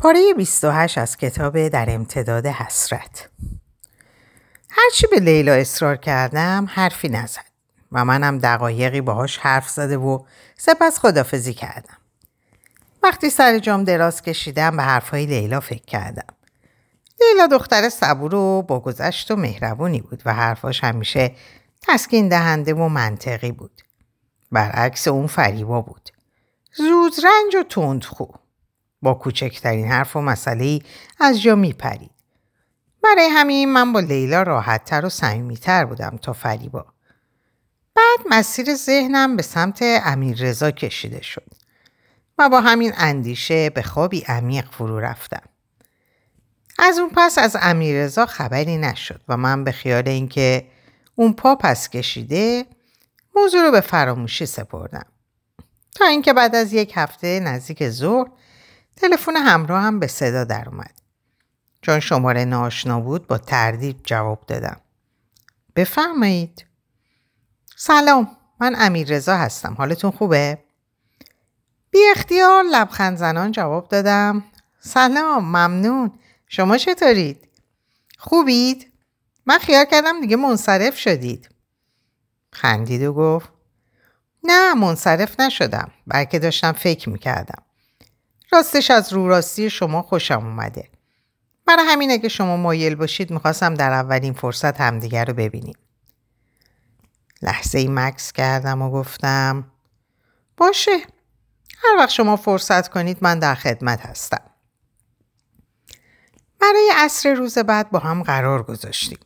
پاره 28 از کتاب در امتداد حسرت هرچی به لیلا اصرار کردم حرفی نزد و منم دقایقی باهاش حرف زده و سپس خدافزی کردم. وقتی سر جام دراز کشیدم به حرفهای لیلا فکر کردم. لیلا دختر صبور و با گذشت و مهربونی بود و حرفاش همیشه تسکین دهنده و منطقی بود. برعکس اون فریبا بود. زود رنج و تندخو. با کوچکترین حرف و مسئله از جا میپرید. برای همین من با لیلا راحتتر و صمیمیتر بودم تا فریبا. بعد مسیر ذهنم به سمت امیر رضا کشیده شد و با همین اندیشه به خوابی عمیق فرو رفتم. از اون پس از امیر رضا خبری نشد و من به خیال اینکه اون پا پس کشیده موضوع رو به فراموشی سپردم. تا اینکه بعد از یک هفته نزدیک ظهر تلفن همراه هم به صدا در اومد. چون شماره ناشنا بود با تردید جواب دادم. بفرمایید. سلام من امیر رضا هستم. حالتون خوبه؟ بی اختیار لبخند زنان جواب دادم. سلام ممنون. شما چطورید؟ خوبید؟ من خیال کردم دیگه منصرف شدید. خندید و گفت نه منصرف نشدم بلکه داشتم فکر می‌کردم. راستش از رو راستی شما خوشم اومده. برای همین اگه شما مایل باشید می‌خواستم در اولین فرصت همدیگر رو ببینیم. لحظه ای مکس کردم و گفتم باشه هر وقت شما فرصت کنید من در خدمت هستم. برای عصر روز بعد با هم قرار گذاشتیم.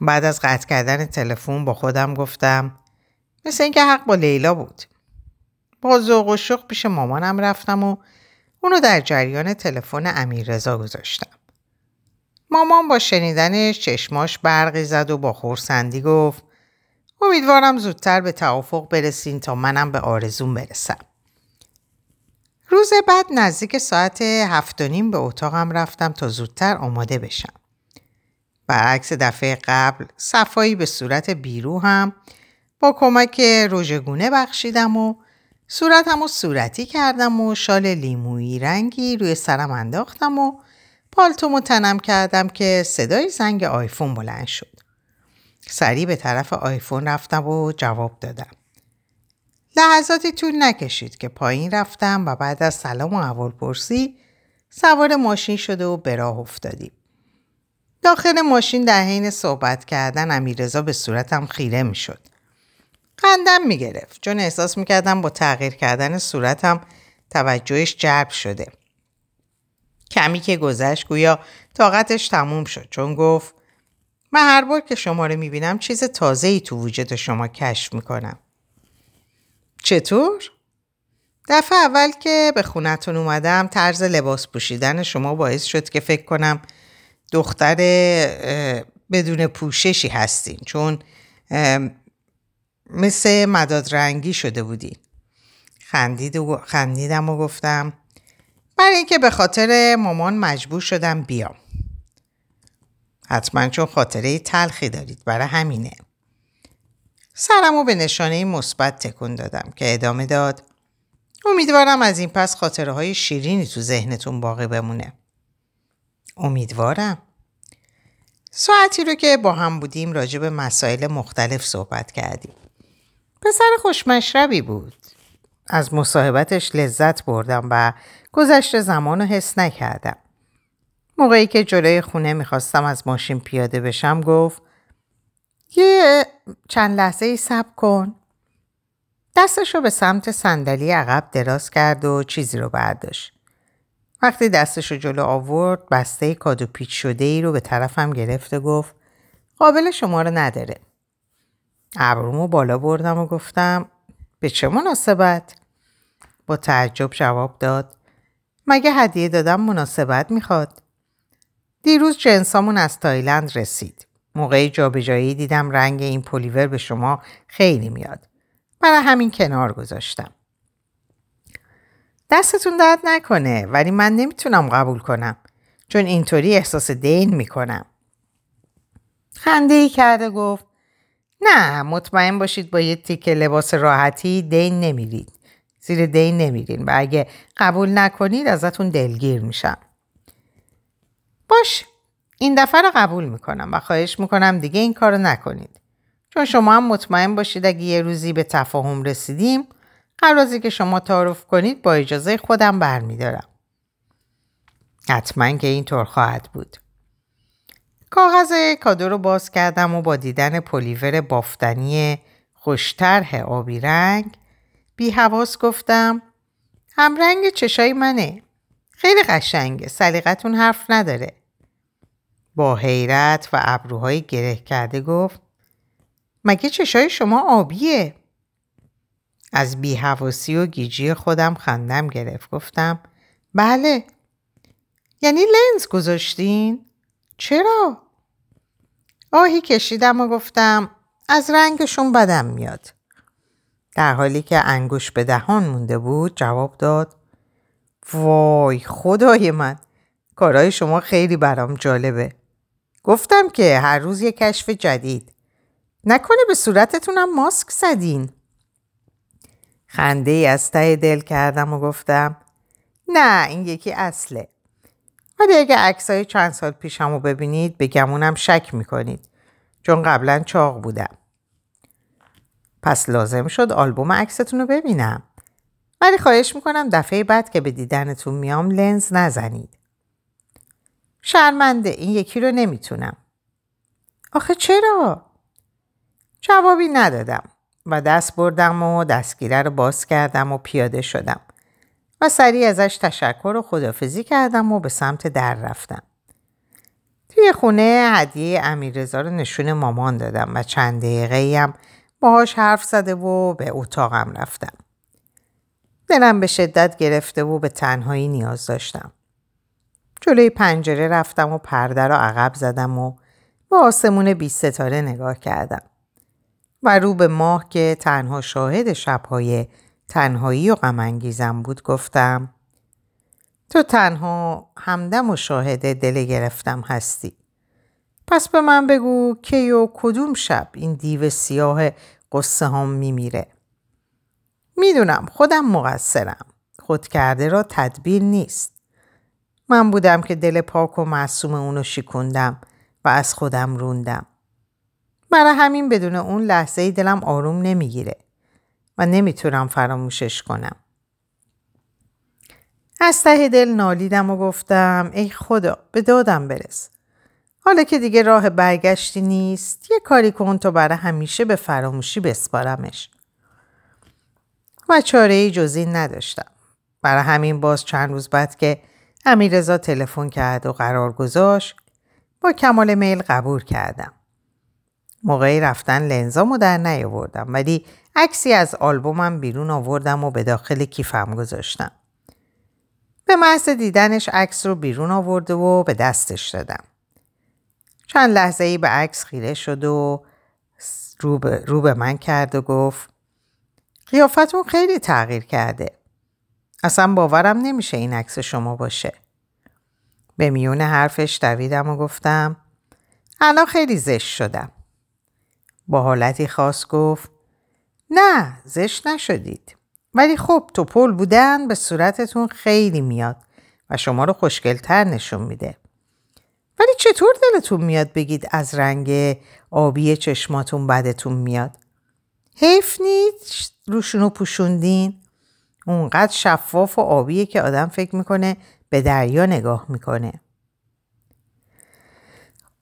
بعد از قطع کردن تلفن با خودم گفتم مثل اینکه حق با لیلا بود. با ذوق و شوق پیش مامانم رفتم و اونو در جریان تلفن امیر رضا گذاشتم. مامان با شنیدنش چشماش برقی زد و با خورسندی گفت امیدوارم زودتر به توافق برسین تا منم به آرزون برسم. روز بعد نزدیک ساعت هفت و نیم به اتاقم رفتم تا زودتر آماده بشم. برعکس دفعه قبل صفایی به صورت بیرو هم با کمک روژگونه بخشیدم و صورتم و صورتی کردم و شال لیمویی رنگی روی سرم انداختم و پالتومو تنم کردم که صدای زنگ آیفون بلند شد. سریع به طرف آیفون رفتم و جواب دادم. لحظاتی طول نکشید که پایین رفتم و بعد از سلام و اول پرسی سوار ماشین شده و به راه افتادیم. داخل ماشین در حین صحبت کردن امیرزا به صورتم خیره می شد. قندم می گرفت چون احساس می کردم با تغییر کردن صورتم توجهش جلب شده. کمی که گذشت گویا طاقتش تموم شد چون گفت من هر بار که شما رو می‌بینم چیز تازه ای تو وجود شما کشف می‌کنم. چطور؟ دفعه اول که به خونتون اومدم طرز لباس پوشیدن شما باعث شد که فکر کنم دختر بدون پوششی هستین چون مثل مداد رنگی شده بودین. خندید و خندیدم و گفتم برای اینکه به خاطر مامان مجبور شدم بیام. حتما چون خاطره تلخی دارید برای همینه. سرمو به نشانه مثبت تکون دادم که ادامه داد. امیدوارم از این پس خاطره های شیرینی تو ذهنتون باقی بمونه. امیدوارم. ساعتی رو که با هم بودیم راجع به مسائل مختلف صحبت کردیم. پسر خوشمشربی بود. از مصاحبتش لذت بردم و گذشت زمان رو حس نکردم. موقعی که جلوی خونه می‌خواستم از ماشین پیاده بشم گفت یه چند لحظه ای سب کن. دستش رو به سمت صندلی عقب دراز کرد و چیزی رو برداشت. وقتی دستش رو جلو آورد بسته کادو پیچ شده ای رو به طرفم گرفت و گفت قابل شما رو نداره. ابرومو بالا بردم و گفتم به چه مناسبت؟ با تعجب جواب داد مگه هدیه دادم مناسبت می‌خواد؟ دیروز جنسامون از تایلند رسید. موقعی جابجایی دیدم رنگ این پلیور به شما خیلی میاد. برای همین کنار گذاشتم. دستتون درد نکنه ولی من نمی‌تونم قبول کنم چون اینطوری احساس دین می‌کنم. خنده ای کرده گفت نه مطمئن باشید با یه تیکه لباس راحتی دین نمیرید. زیر دین نمیرین و اگه قبول نکنید ازتون دلگیر میشم. باش این دفعه رو قبول می‌کنم و خواهش می‌کنم دیگه این کارو نکنید. چون شما هم مطمئن باشید اگه یه روزی به تفاهم رسیدیم قبل که شما تعارف کنید با اجازه خودم برمیدارم. حتما که اینطور خواهد بود. کاغذ کادو رو باز کردم و با دیدن پلیور بافتنی خوشتره آبی رنگ بی حواس گفتم همرنگ چشای منه. خیلی قشنگه. سلیقتون حرف نداره. با حیرت و ابروهای گره کرده گفت مگه چشای شما آبیه؟ از بیهواسی و گیجی خودم خندم گرفت. گفتم بله. یعنی لنز گذاشتین؟ چرا؟ آهی کشیدم و گفتم از رنگشون بدم میاد. در حالی که انگوش به دهان مونده بود جواب داد وای خدای من کارهای شما خیلی برام جالبه. گفتم که هر روز یه کشف جدید. نکنه به صورتتونم ماسک زدین. خنده ای از ته دل کردم و گفتم نه این یکی اصله. ولی اگه عکسای چند سال پیشم رو ببینید به گمونم شک می‌کنید. چون قبلا چاق بودم. پس لازم شد آلبوم عکستون رو ببینم. ولی خواهش می‌کنم دفعه بعد که به دیدنتون میام لنز نزنید. شرمنده این یکی رو نمی‌تونم. آخه چرا؟ جوابی ندادم و دست بردم و دستگیره رو باز کردم و پیاده شدم و سریع ازش تشکر و خدافزی کردم و به سمت در رفتم. توی خونه هدیه امیرزا رو نشون مامان دادم و چند دقیقه هم باهاش حرف زده و به اتاقم رفتم. دلم به شدت گرفته و به تنهایی نیاز داشتم. جلوی پنجره رفتم و پرده رو عقب زدم و به آسمون بی ستاره نگاه کردم. و رو به ماه که تنها شاهد شبهای تنهایی و غمانگیزم بود گفتم تو تنها همدم و شاهد دل گرفتم هستی. پس به من بگو کی و کدوم شب این دیو سیاه قصه هم میمیره. می‌دونم خودم مقصرم. خود کرده را تدبیر نیست. من بودم که دل پاک و معصوم اونو شکوندم و از خودم روندم. برای همین بدون اون لحظه دلم آروم نمی‌گیره و نمی‌تونم فراموشش کنم. از ته دل نالیدم و گفتم ای خدا به دادم برس. حالا که دیگه راه برگشتی نیست یه کاری کن تو برای همیشه به فراموشی بسپارمش. و چاره ای جزی نداشتم. برای همین باز چند روز بعد که امیرزا تلفن کرد و قرار گذاشت با کمال میل قبول کردم. موقعی رفتن لنزامو در نیاوردم ولی عکسی از آلبومم بیرون آوردم و به داخل کیفم گذاشتم. به محض دیدنش عکس رو بیرون آورده و به دستش دادم. چند لحظه ای به عکس خیره شد و رو به, رو به من کرد و گفت قیافتون خیلی تغییر کرده. اصلا باورم نمیشه این عکس شما باشه. به میون حرفش دویدم و گفتم الان خیلی زشت شدم. با حالتی خاص گفت نه زشت نشدید. ولی خب توپل بودن به صورتتون خیلی میاد و شما رو خوشگلتر نشون میده. ولی چطور دلتون میاد بگید از رنگ آبی چشماتون بدتون میاد؟ حیف نیست روشونو پوشوندین؟ اونقدر شفاف و آبیه که آدم فکر می‌کنه به دریا نگاه می‌کنه.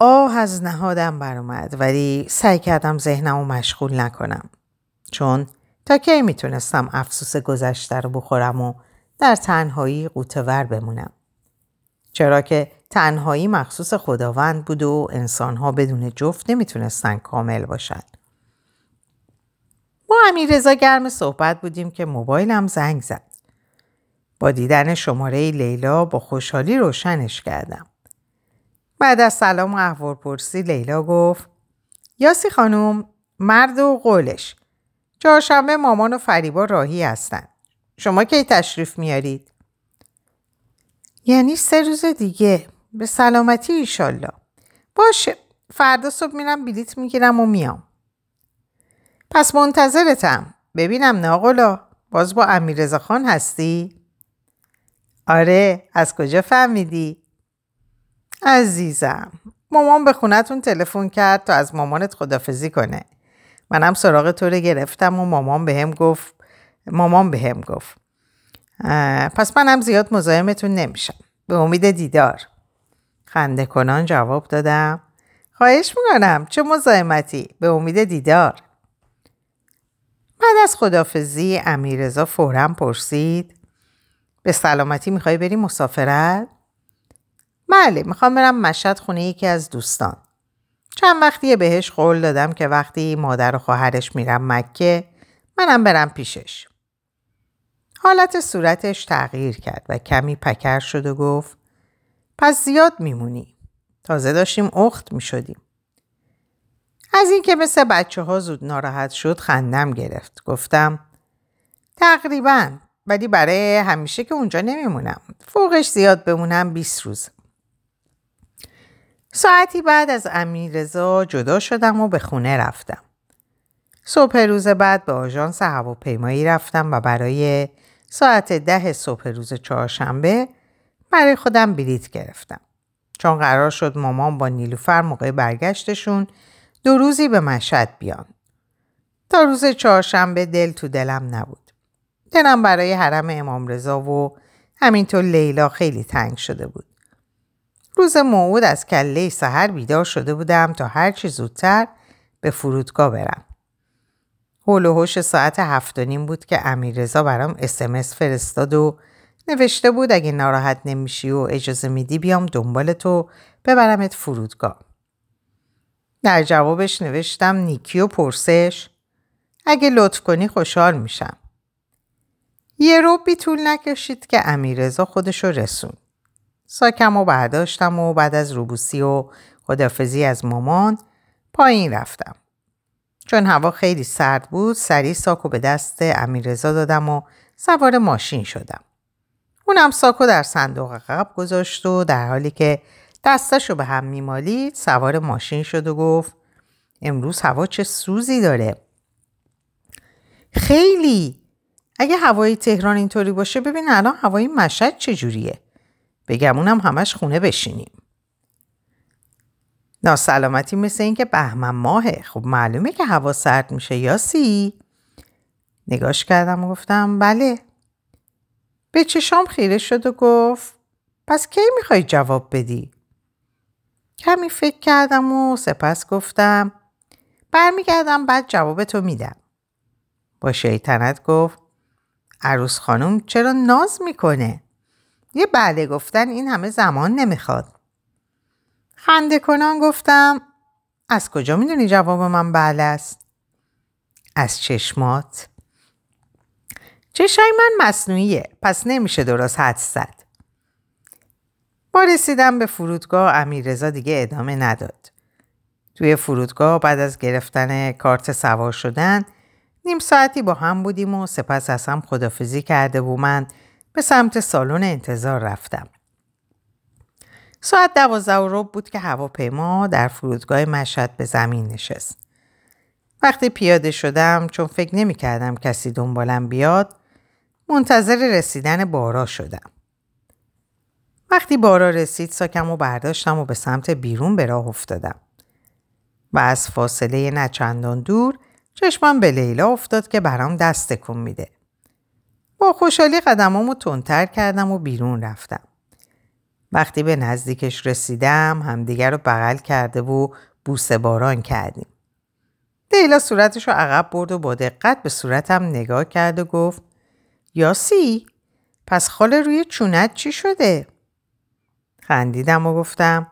آه از نهادم برآمد ولی سعی کردم ذهنم رو مشغول نکنم. چون تا کی می‌تونستم افسوس گذشته رو بخورم و در تنهایی قوتور بمونم. چرا که تنهایی مخصوص خداوند بود و انسانها بدون جفت نمی‌تونستن کامل باشن. با امیر رضا گرم صحبت بودیم که موبایلم زنگ زد. با دیدن شماره لیلا با خوشحالی روشنش کردم. بعد از سلام و احوال پرسی لیلا گفت یاسی خانم مرد و قولش چهارشنبه مامان و فریبا راهی هستن. شما کی تشریف میارید؟ یعنی سه روز دیگه به سلامتی ایشالله باشه فردا صبح میرم بلیت می‌گیرم و میام پس منتظرتم ببینم ناقلا باز با امیر خان هستی؟ آره از کجا فهمیدی؟ عزیزم مامان به خونتون تلفن کرد تا از مامانت خدافزی کنه. منم سراغ تو رو گرفتم و مامان بهم به گفت مامان بهم به گفت پس منم زیاد مزاحمتون نمیشم. به امید دیدار. خنده کنان جواب دادم. خواهش می‌کنم چه مزاحمتی. به امید دیدار. بعد از خدافزی امیرزا فورا پرسید به سلامتی می‌خوای بری مسافرت؟ بله می‌خوام برم مشهد خونه یکی از دوستان. چند وقتیه بهش قول دادم که وقتی مادر و خواهرش میرم مکه منم برم پیشش. حالت صورتش تغییر کرد و کمی پکر شد و گفت پس زیاد میمونی. تازه داشتیم اخت می‌شدیم. از اینکه مثل بچه ها زود ناراحت شد خندم گرفت. گفتم تقریبا ولی برای همیشه که اونجا نمیمونم. فوقش زیاد بمونم 20 روز. ساعتی بعد از امیرزا جدا شدم و به خونه رفتم. صبح روز بعد به آژانس هواپیمایی رفتم و برای ساعت ده صبح روز چهارشنبه برای خودم بلیت گرفتم. چون قرار شد مامان با نیلوفر موقع برگشتشون دو روزی به مشهد بیان. تا روز چهارشنبه دل تو دلم نبود. دلم برای حرم امام رضا و همینطور لیلا خیلی تنگ شده بود. روز موعود از کله سحر بیدار شده بودم تا هرچی زودتر به فرودگاه برم. هول و هوش ساعت هفت و نیم بود که امیررضا برام اسمس فرستاد و نوشته بود اگه ناراحت نمیشی و اجازه میدی بیام دنبال تو ببرمت فرودگاه. در جوابش نوشتم نیکی و پرسش اگه لطف کنی خوشحال میشم. یه رو بی طول نکشید که امیرزا خودشو رسون. ساکم و برداشتم و بعد از روبوسی و خدافزی از مامان پایین رفتم. چون هوا خیلی سرد بود سریع ساکو به دست امیرزا دادم و سوار ماشین شدم. اونم ساکو در صندوق عقب گذاشت و در حالی که دستشو به هم میمالید سوار ماشین شد و گفت امروز هوا چه سوزی داره. خیلی اگه هوای تهران اینطوری باشه ببین الان هوای مشهد چجوریه بگمونم همش خونه بشینیم ناسلامتی مثل اینکه بهمن ماهه خب معلومه که هوا سرد میشه یاسی نگاش کردم و گفتم بله به چشام خیره شد و گفت پس کی می‌خوای جواب بدی؟ کمی فکر کردم و سپس گفتم برمیگردم بعد جواب تو میدم. با شیطنت گفت عروس خانم چرا ناز می‌کنه؟ یه بله گفتن این همه زمان نمی‌خواد. خنده کنان گفتم از کجا می‌دونی جواب من بله است؟ از چشمات. چشای من مصنوعیه پس نمیشه درست حد زد. با رسیدم به فرودگاه امیررضا دیگه ادامه نداد. توی فرودگاه بعد از گرفتن کارت سوار شدن نیم ساعتی با هم بودیم و سپس از هم خدافزی کرده و من به سمت سالن انتظار رفتم. ساعت دوازده و رب بود که هواپیما در فرودگاه مشهد به زمین نشست. وقتی پیاده شدم چون فکر نمی کردم کسی دنبالم بیاد منتظر رسیدن بارا شدم. وقتی بارا رسید ساکم و برداشتم و به سمت بیرون به راه افتادم. و از فاصله نچندان دور چشمم به لیلا افتاد که برام دست تکون میده. با خوشحالی قدمامو تندتر کردم و بیرون رفتم. وقتی به نزدیکش رسیدم همدیگر رو بغل کرده و بوسه باران کردیم. لیلا صورتش رو عقب برد و با دقت به صورتم نگاه کرد و گفت یاسی پس خال روی چونت چی شده؟ خندیدم و گفتم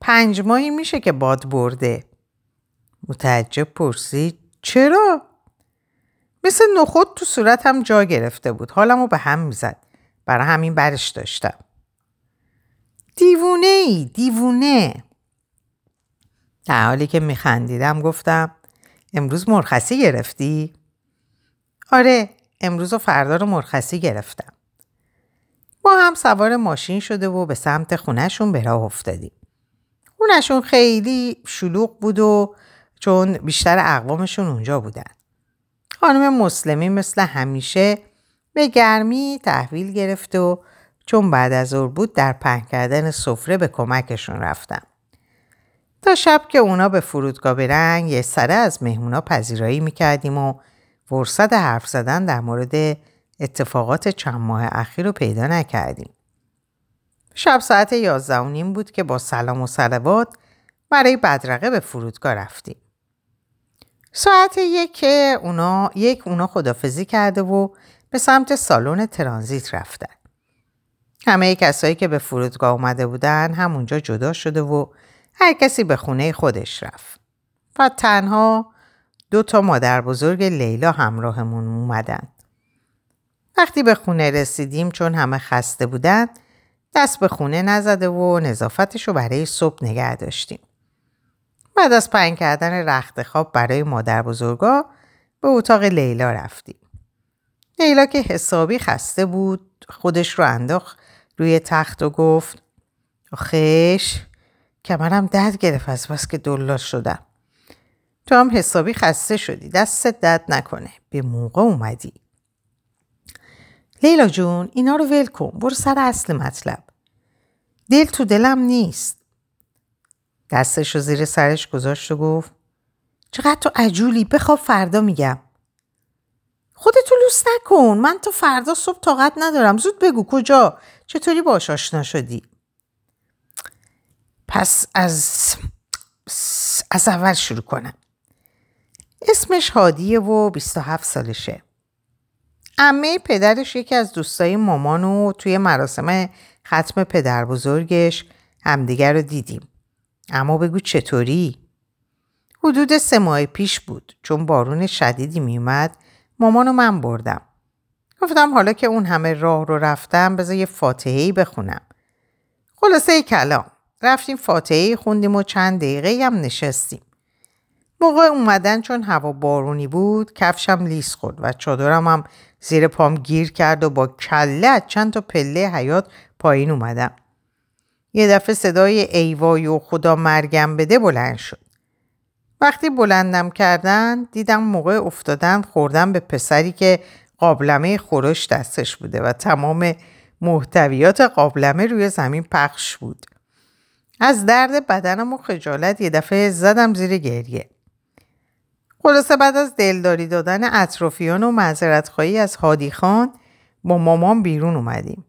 پنج ماهی میشه که باد برده. متعجب پرسید چرا؟ مثل نخود تو صورتم جا گرفته بود. حالمو به هم می‌زد. برای همین برش داشتم. دیوونه ای دیوونه در حالی که میخندیدم گفتم امروز مرخصی گرفتی؟ آره امروز و فردا رو مرخصی گرفتم. ما هم سوار ماشین شده و به سمت خونهشون به راه افتادیم. خونهشون خیلی شلوغ بود و چون بیشتر اقوامشون اونجا بودن. خانم مسلمی مثل همیشه به گرمی تحویل گرفت و چون بعد از ظهر بود در پهن کردن سفره به کمکشون رفتم. تا شب که اونا به فرودگاه برن یه سره از مهمونا پذیرایی می‌کردیم و فرصت حرف زدن در مورد اتفاقات چند ماه اخیر رو پیدا نکردیم. شب ساعت یازده و نیم بود که با سلام و سلوات برای بدرقه به فرودگاه رفتیم. ساعت یک اونا یک اونا خدافزی کرده و به سمت سالن ترانزیت رفتن. همه کسایی که به فرودگاه اومده بودن همونجا جدا شده و هر کسی به خونه خودش رفت. و تنها دو تا مادر بزرگ لیلا همراهمون اومدن. وقتی به خونه رسیدیم چون همه خسته بودن دست به خونه نزده و نظافتش رو برای صبح نگه داشتیم. بعد از پنگ کردن رخت خواب برای مادر بزرگا به اتاق لیلا رفتیم. لیلا که حسابی خسته بود خودش رو انداخت روی تخت و گفت آخیش کمرم درد گرفت از بس که دلار شدم. تو هم حسابی خسته شدی دستت درد نکنه به موقع اومدی. لیلا جون اینا رو ول کن برو سر اصل مطلب. دل تو دلم نیست. دستش رو زیر سرش گذاشت و گفت چقدر تو عجولی؟ بخواب فردا میگم. خودتو لوس نکن. من تو فردا صبح طاقت ندارم. زود بگو کجا؟ چطوری باش آشنا شدی؟ پس از از اول شروع کنم. اسمش هادیه و 27 سالشه. امه پدرش یکی از دوستای مامانو توی مراسم ختم پدر بزرگش همدیگر رو دیدیم. اما بگو چطوری؟ حدود سه ماه پیش بود چون بارون شدیدی میومد مامانو من بردم. گفتم حالا که اون همه راه رو رفتم بذار یه فاتحهی بخونم. خلاصه کلام. رفتیم فاتحه خوندیم و چند دقیقه هم نشستیم. موقع اومدن چون هوا بارونی بود کفشم لیس خورد و چادرم هم زیر پام گیر کرد و با کله چند تا پله حیات پایین اومدم. یه دفعه صدای ایوای و خدا مرگم بده بلند شد. وقتی بلندم کردن دیدم موقع افتادن خوردم به پسری که قابلمه خورش دستش بوده و تمام محتویات قابلمه روی زمین پخش بود. از درد بدنم و خجالت یه دفعه زدم زیر گریه. خلاصه بعد از دلداری دادن اطرافیان و معذرت خواهی از هادی خان با مامان بیرون اومدیم.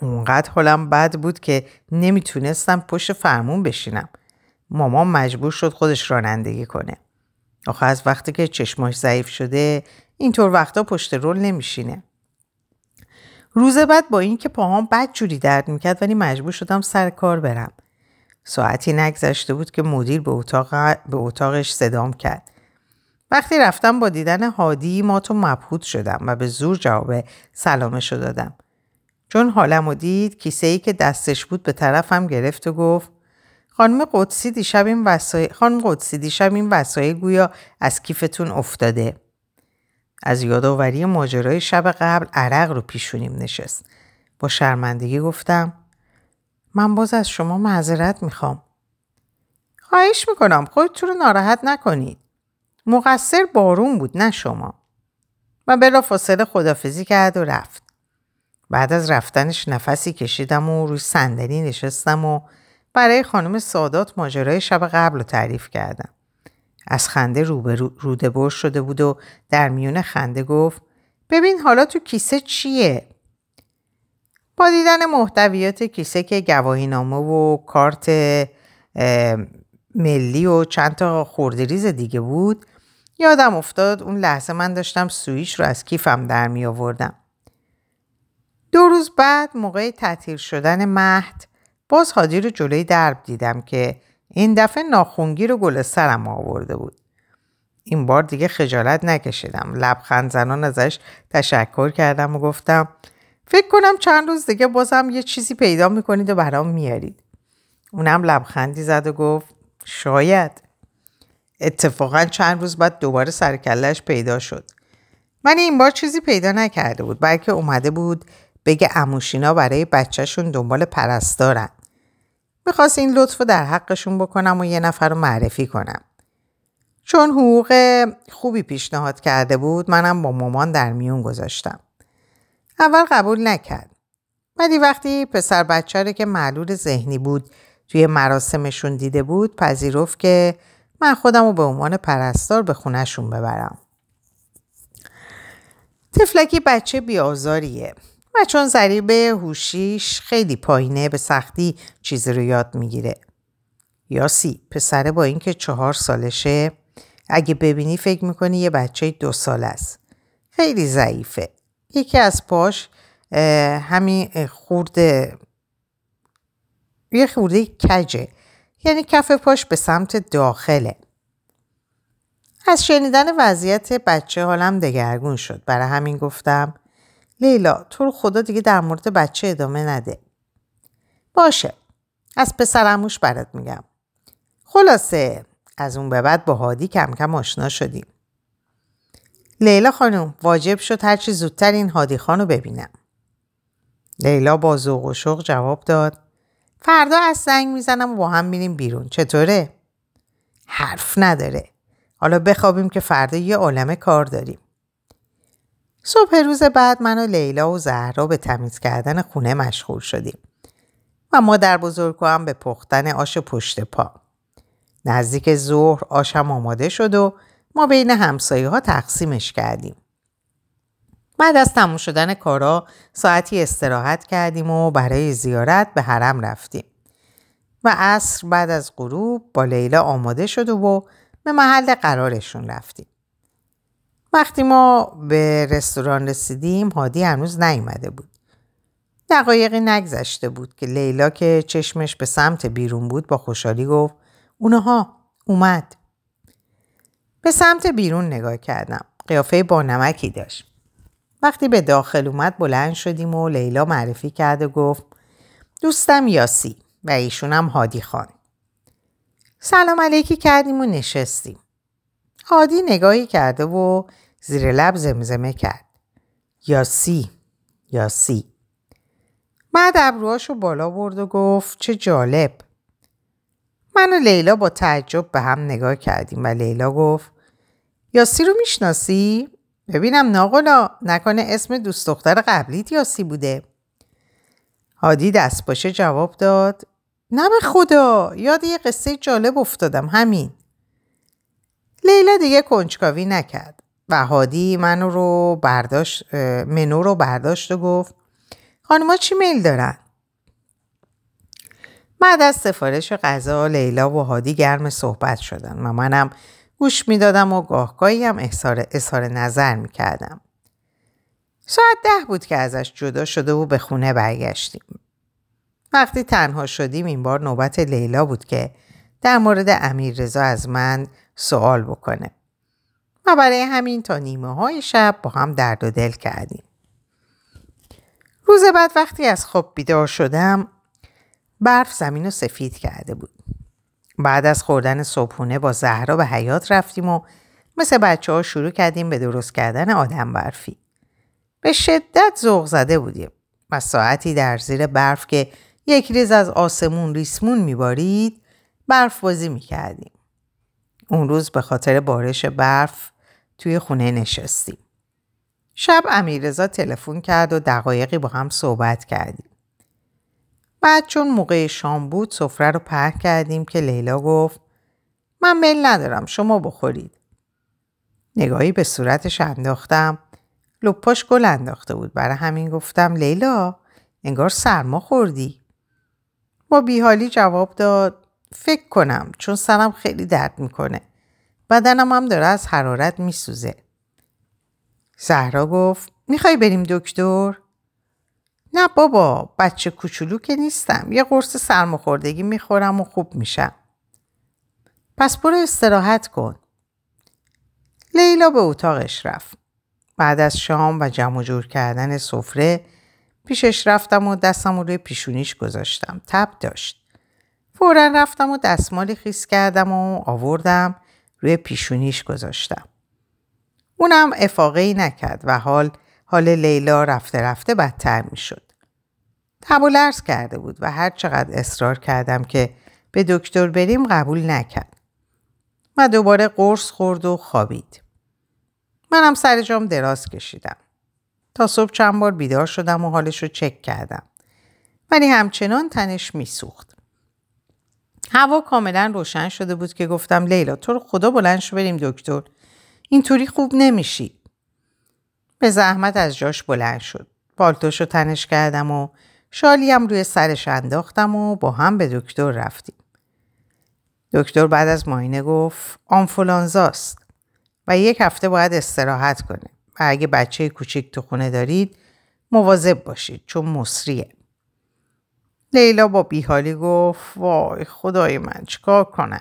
اونقدر حالم بد بود که نمی‌تونستم پشت فرمون بشینم. مامان مجبور شد خودش رانندگی کنه. آخه از وقتی که چشماش ضعیف شده اینطور وقتا پشت رول نمیشینه. روز بعد با اینکه پاهام بد جوری درد می‌کرد ولی مجبور شدم سر کار برم. ساعتی نگذشته بود که مدیر به, اتاق به اتاقش صدام کرد. وقتی رفتم با دیدن هادی ما تو مبهوت شدم و به زور جواب سلامشو دادم. چون حالم و دید کیسه ای که دستش بود به طرفم گرفت و گفت خانم قدسی دیشب این وسایل خانم قدسی دیشب این وسایل گویا از کیفتون افتاده. از یادآوری ماجرای شب قبل عرق رو پیشونیم نشست. با شرمندگی گفتم من باز از شما معذرت می‌خوام. خواهش می‌کنم خودتون رو ناراحت نکنید. مقصر بارون بود نه شما. و بلا فاصله خدافزی کرد و رفت. بعد از رفتنش نفسی کشیدم و روی صندلی نشستم و برای خانم سادات ماجرای شب قبل رو تعریف کردم. از خنده روده بر شده بود و در میون خنده گفت ببین حالا تو کیسه چیه؟ با دیدن محتویات کیسه که گواهینامه و کارت ملی و چند تا خوردریز دیگه بود یادم افتاد اون لحظه من داشتم سویش رو از کیفم در می آوردم. دو روز بعد موقع تعطیل شدن مهد باز هادی رو جلوی درب دیدم که این دفعه ناخونگی رو گل سرم آورده بود. این بار دیگه خجالت نکشیدم. لبخند زنان ازش تشکر کردم و گفتم فکر کنم چند روز دیگه بازم یه چیزی پیدا می‌کنید و برام میارید. اونم لبخندی زد و گفت شاید. اتفاقا چند روز بعد دوباره سرکلش پیدا شد. من این بار چیزی پیدا نکرده بود بلکه اومده بود بگه اموشینا برای بچهشون دنبال پرستارن. می‌خواست این لطف رو در حقشون بکنم و یه نفر رو معرفی کنم. چون حقوق خوبی پیشنهاد کرده بود منم با مامان در میون گذاشتم. اول قبول نکرد. ولی وقتی پسر بچه که معلول ذهنی بود توی مراسمشون دیده بود پذیرفت که من خودم رو به عنوان پرستار به خونهشون ببرم. تفلکی بچه بیازاریه و چون ضریب هوشیش خیلی پایینه به سختی چیزی رو یاد می‌گیره. یاسی پسره با اینکه چهار سالشه اگه ببینی فکر می‌کنی یه بچه دو سال است. خیلی ضعیفه. یکی از پاش همین خورده یه خورده کجه یعنی کف پاش به سمت داخله از شنیدن وضعیت بچه حالم دگرگون شد برای همین گفتم لیلا تو رو خدا دیگه در مورد بچه ادامه نده. باشه. از پسرموش برات میگم. خلاصه از اون به بعد با هادی کم کم آشنا شدیم. لیلا خانم واجب شد هرچی زودتر این هادی خانو ببینم. لیلا با ذوق و شوق جواب داد. فردا از زنگ می‌زنم و با هم میریم بیرون. چطوره؟ حرف نداره. حالا بخوابیم که فردا یه عالمه کار داریم. صبح روز بعد من و لیلا و زهرا به تمیز کردن خونه مشغول شدیم و مادر بزرگو هم به پختن آش پشت پا نزدیک ظهر آشم آماده شد و ما بین همسایه ها تقسیمش کردیم بعد از تموم شدن کارا ساعتی استراحت کردیم و برای زیارت به حرم رفتیم. و عصر بعد از غروب با لیلا آماده شد و به محل قرارشون رفتیم. وقتی ما به رستوران رسیدیم هادی هنوز نیامده بود. دقایقی نگذشته بود که لیلا که چشمش به سمت بیرون بود با خوشحالی گفت اونها اومد. به سمت بیرون نگاه کردم. قیافه با نمکی داشت. وقتی به داخل اومد بلند شدیم و لیلا معرفی کرد و گفت دوستم یاسی و ایشونم هادی خان. سلام علیکی کردیم و نشستیم. هادی نگاهی کرده و زیر لب زمزمه کرد. یاسی یاسی بعد ابروهاشو بالا برد و گفت چه جالب. من و لیلا با تعجب به هم نگاه کردیم و لیلا گفت یاسی رو می‌شناسی؟ ببینم ناقلا نکنه اسم دوست دختر قبلیت یاسی بوده هادی دست باشه جواب داد نه به خدا یاد یه قصه جالب افتادم همین لیلا دیگه کنجکاوی نکرد و هادی منو رو برداشت منو رو برداشت و گفت خانما چی میل دارن؟ بعد از سفارش غذا لیلا و هادی گرم صحبت شدن و منم گوش می‌دادم و گاهگاهی هم اظهار, نظر می‌کردم. ساعت ده بود که ازش جدا شده و به خونه برگشتیم. وقتی تنها شدیم این بار نوبت لیلا بود که در مورد امیر رضا از من سوال بکنه. و برای همین تا نیمه های شب با هم درد و دل کردیم. روز بعد وقتی از خواب بیدار شدم برف زمین رو سفید کرده بود. بعد از خوردن صبحونه با زهرا به حیات رفتیم و مثل بچه ها شروع کردیم به درست کردن آدم برفی. به شدت ذوق زده بودیم و ساعتی در زیر برف که یک ریز از آسمون ریسمون میبارید برف بازی می‌کردیم. اون روز به خاطر بارش برف توی خونه نشستیم. شب امیرزا تلفن کرد و دقایقی با هم صحبت کردیم. بعد چون موقع شام بود سفره رو پهن کردیم که لیلا گفت من میل ندارم شما بخورید. نگاهی به صورتش انداختم لپاش گل انداخته بود برای همین گفتم لیلا انگار سرما خوردی. با بیحالی جواب داد فکر کنم چون سرم خیلی درد می‌کنه. بدنم هم داره از حرارت میسوزه. زهرا گفت می‌خوای بریم دکتر؟ نه بابا بچه کوچولو که نیستم یه قرص سرماخوردگی می‌خورم و خوب میشم پس برو استراحت کن لیلا به اتاقش رفت بعد از شام و جمع جور کردن سفره پیشش رفتم و دستم رو روی پیشونیش گذاشتم تب داشت فورا رفتم و دستمالی خیس کردم و آوردم روی پیشونیش گذاشتم اونم افاقه نکرد و حال حال لیلا رفته رفته بدتر می شد. تب و کرده بود و هر چقدر اصرار کردم که به دکتر بریم قبول نکرد. و دوباره قرص خورد و خوابید. منم سر جام دراز کشیدم. تا صبح چند بار بیدار شدم و حالش رو چک کردم. ولی همچنان تنش میسوخت. هوا کاملا روشن شده بود که گفتم لیلا تو رو خدا بلند شو بریم دکتر. اینطوری خوب نمیشی. به زحمت از جاش بلند شد. بالتوش رو تنش کردم و شالیم روی سرش انداختم و با هم به دکتر رفتیم. دکتر بعد از ماینه گفت آنفولانزاست و یک هفته باید استراحت کنه و اگه بچه کوچیک تو خونه دارید مواظب باشید چون مصریه. لیلا با بیحالی گفت وای خدای من چیکار کنم؟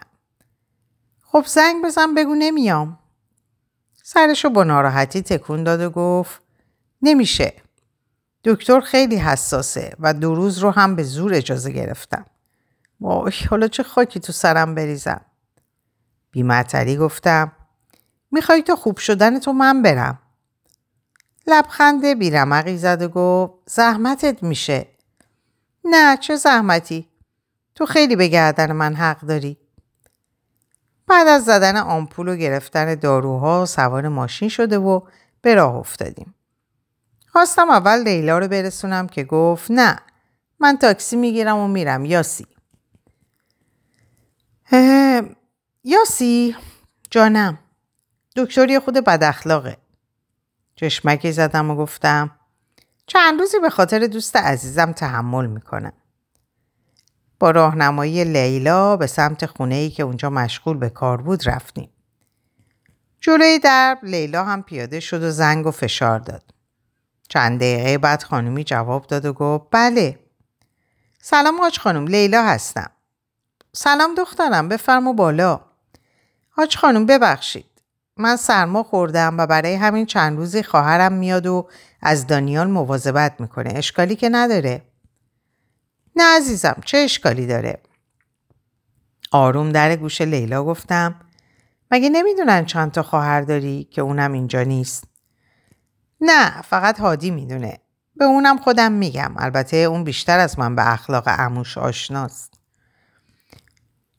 خب زنگ بزن بگو نمیام. سرشو با ناراحتی تکون داد و گفت نمیشه. دکتر خیلی حساسه و دو روز رو هم به زور اجازه گرفتم. وای حالا چه خاکی تو سرم بریزم؟ بیمعتلی گفتم می‌خوای تو خوب شدن تو من برم. لبخند بیرمقی زد و گفت زحمتت میشه. نه چه زحمتی. تو خیلی به گردن من حق داری. بعد از زدن آمپول و گرفتن داروها سوار ماشین شده و به راه افتادیم. خواستم اول لیلا رو برسونم که گفت نه من تاکسی می‌گیرم و میرم. یاسی. یاسی؟ جانم. دکتر خود بد اخلاقه چشمکی زدم و گفتم چند روزی به خاطر دوست عزیزم تحمل می‌کنم. با راهنمایی لیلا به سمت خونه ای که اونجا مشغول به کار بود رفتیم. جلوی درب لیلا هم پیاده شد و زنگ و فشار داد. چند دقیقه بعد خانومی جواب داد و گفت بله. سلام حاج خانم لیلا هستم. سلام دخترم بفرما بالا. حاج خانم ببخشید. من سرما خوردم و برای همین چند روزی خواهرم میاد و از دانیال مواظبت می‌کنه. اشکالی که نداره. نه عزیزم چه اشکالی داره؟ آروم در گوش لیلا گفتم مگه نمی‌دونن چند تا خواهر داری که اونم اینجا نیست؟ نه فقط هادی می‌دونه. به اونم خودم میگم. البته اون بیشتر از من به اخلاق عموش آشناست.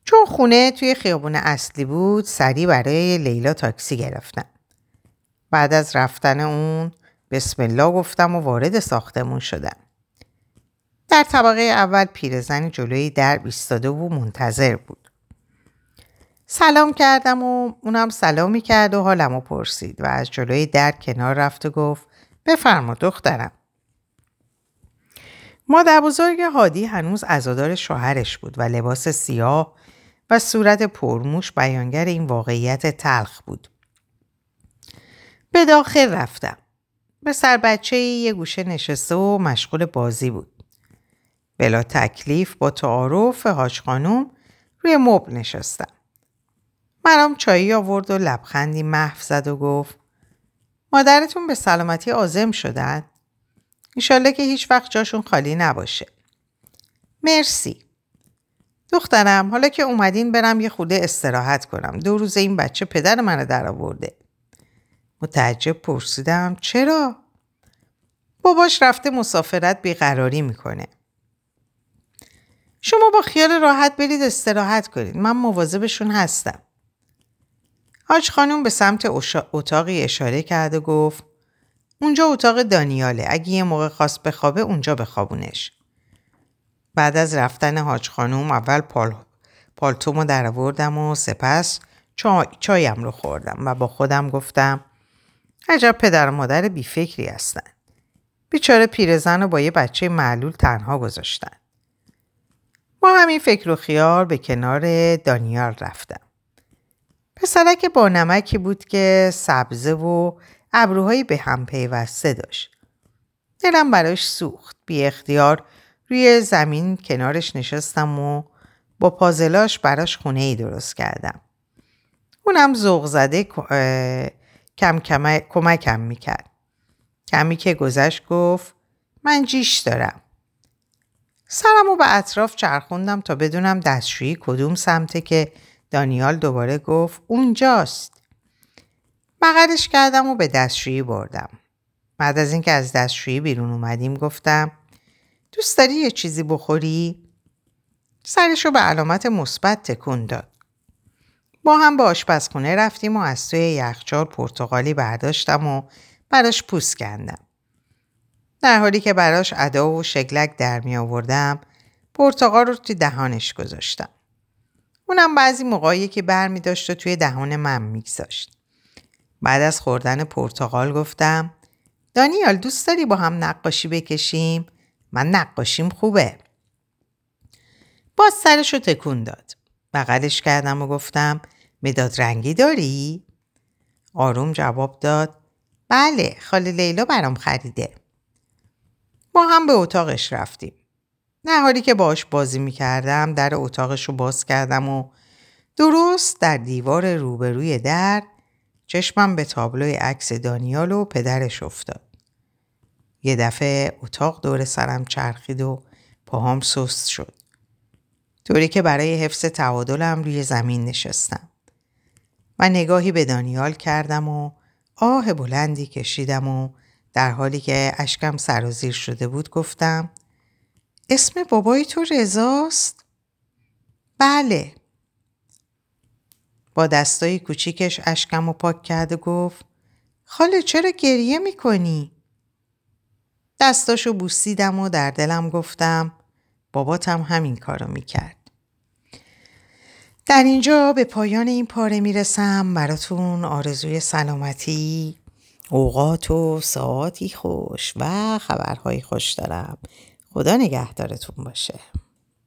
چون خونه توی خیابون اصلی بود سریع برای لیلا تاکسی گرفتم بعد از رفتن اون بسم الله گفتم و وارد ساختمون شدم. در طبقه اول پیرزنی جلوی در ایستاده و منتظر بود. سلام کردم و اونم سلامی کرد و حالمو پرسید و از جلوی در کنار رفت و گفت بفرما دخترم. مادر بزرگ هادی هنوز ازادار شوهرش بود و لباس سیاه و صورت پرموش بیانگر این واقعیت تلخ بود. به داخل رفتم. به سر بچه یه گوشه نشسته و مشغول بازی بود. بلا تکلیف با تعارف حاج خانوم روی مبل نشستم. مرام چایی آورد و لبخندی محو زد و گفت مادرتون به سلامتی آزم شدن؟ ایشالله که هیچ وقت جاشون خالی نباشه. مرسی. دخترم حالا که اومدین برم یه خوده استراحت کنم. دو روز این بچه پدر منو در آورده. متعجب پرسیدم چرا؟ باباش رفته مسافرت بیقراری می‌کنه. شما با خیال راحت برید استراحت کنید. من مواظبشون هستم. حاج خانم به سمت اتاقی اشاره کرد و گفت اونجا اتاق دانیاله. اگه یه موقع خواست بخوابه اونجا بخوابونش. بعد از رفتن حاج خانم اول پال پالتومو در آوردم و سپس چای، چایم رو خوردم و با خودم گفتم عجب پدر و مادر بیفکری هستن. بیچاره پیرزن رو با یه بچه معلول تنها گذاشتن. با همین فکر و خیال به کنار دانیال رفتم. پسرک با نمکی بود که سبزه و ابروهایی به هم پیوسته داشت. دلم براش سوخت. بی اختیار روی زمین کنارش نشستم و با پازلاش براش خونه ای درست کردم. اونم ذوق زده کم کم کمکم می‌کرد. کمی که گذشت گفت من جیش دارم. سرم رو به اطراف چرخوندم تا بدونم دستشویی کدوم سمته که دانیال دوباره گفت اونجاست. بغلش کردم و به دستشویی بردم. بعد از اینکه از دستشویی بیرون اومدیم گفتم دوست داری یه چیزی بخوری؟ سرش رو به علامت مثبت تکون داد. با هم به آشپزخونه رفتیم و از توی یخچال پرتغالی برداشتم و براش پوست کندم. در حالی که براش ادا و شگلک در می آوردم پرتقال رو توی دهانش گذاشتم. اونم بعضی موقعی که بر می داشت و توی دهان من میگذاشت. بعد از خوردن پرتقال گفتم دانیال دوست داری با هم نقاشی بکشیم؟ من نقاشیم خوبه. باز سرش رو تکون داد. بغلش کردم و گفتم مداد رنگی داری؟ آروم جواب داد بله خاله لیلا برام خریده. با هم به اتاقش رفتیم. در حالی که باش بازی می‌کردم در اتاقش رو باز کردم و درست در دیوار روبروی در چشمم به تابلوی عکس دانیال و پدرش افتاد. یه دفعه اتاق دور سرم چرخید و پاهام سست شد. طوری که برای حفظ تعادلم روی زمین نشستم. و نگاهی به دانیال کردم و آه بلندی کشیدم و در حالی که اشکم سرازیر شده بود گفتم اسم بابای تو رزاست؟ بله. با دستای کوچیکش اشکم و پاک کرد و گفت خاله چرا گریه می‌کنی؟ دستاشو بوسیدم و در دلم گفتم باباتم همین کارو می‌کرد. در اینجا به پایان این پاره می‌رسم. براتون آرزوی سلامتی اوقات و ساعاتی خوش و خبرهای خوش دارم. خدا نگهدارتون باشه.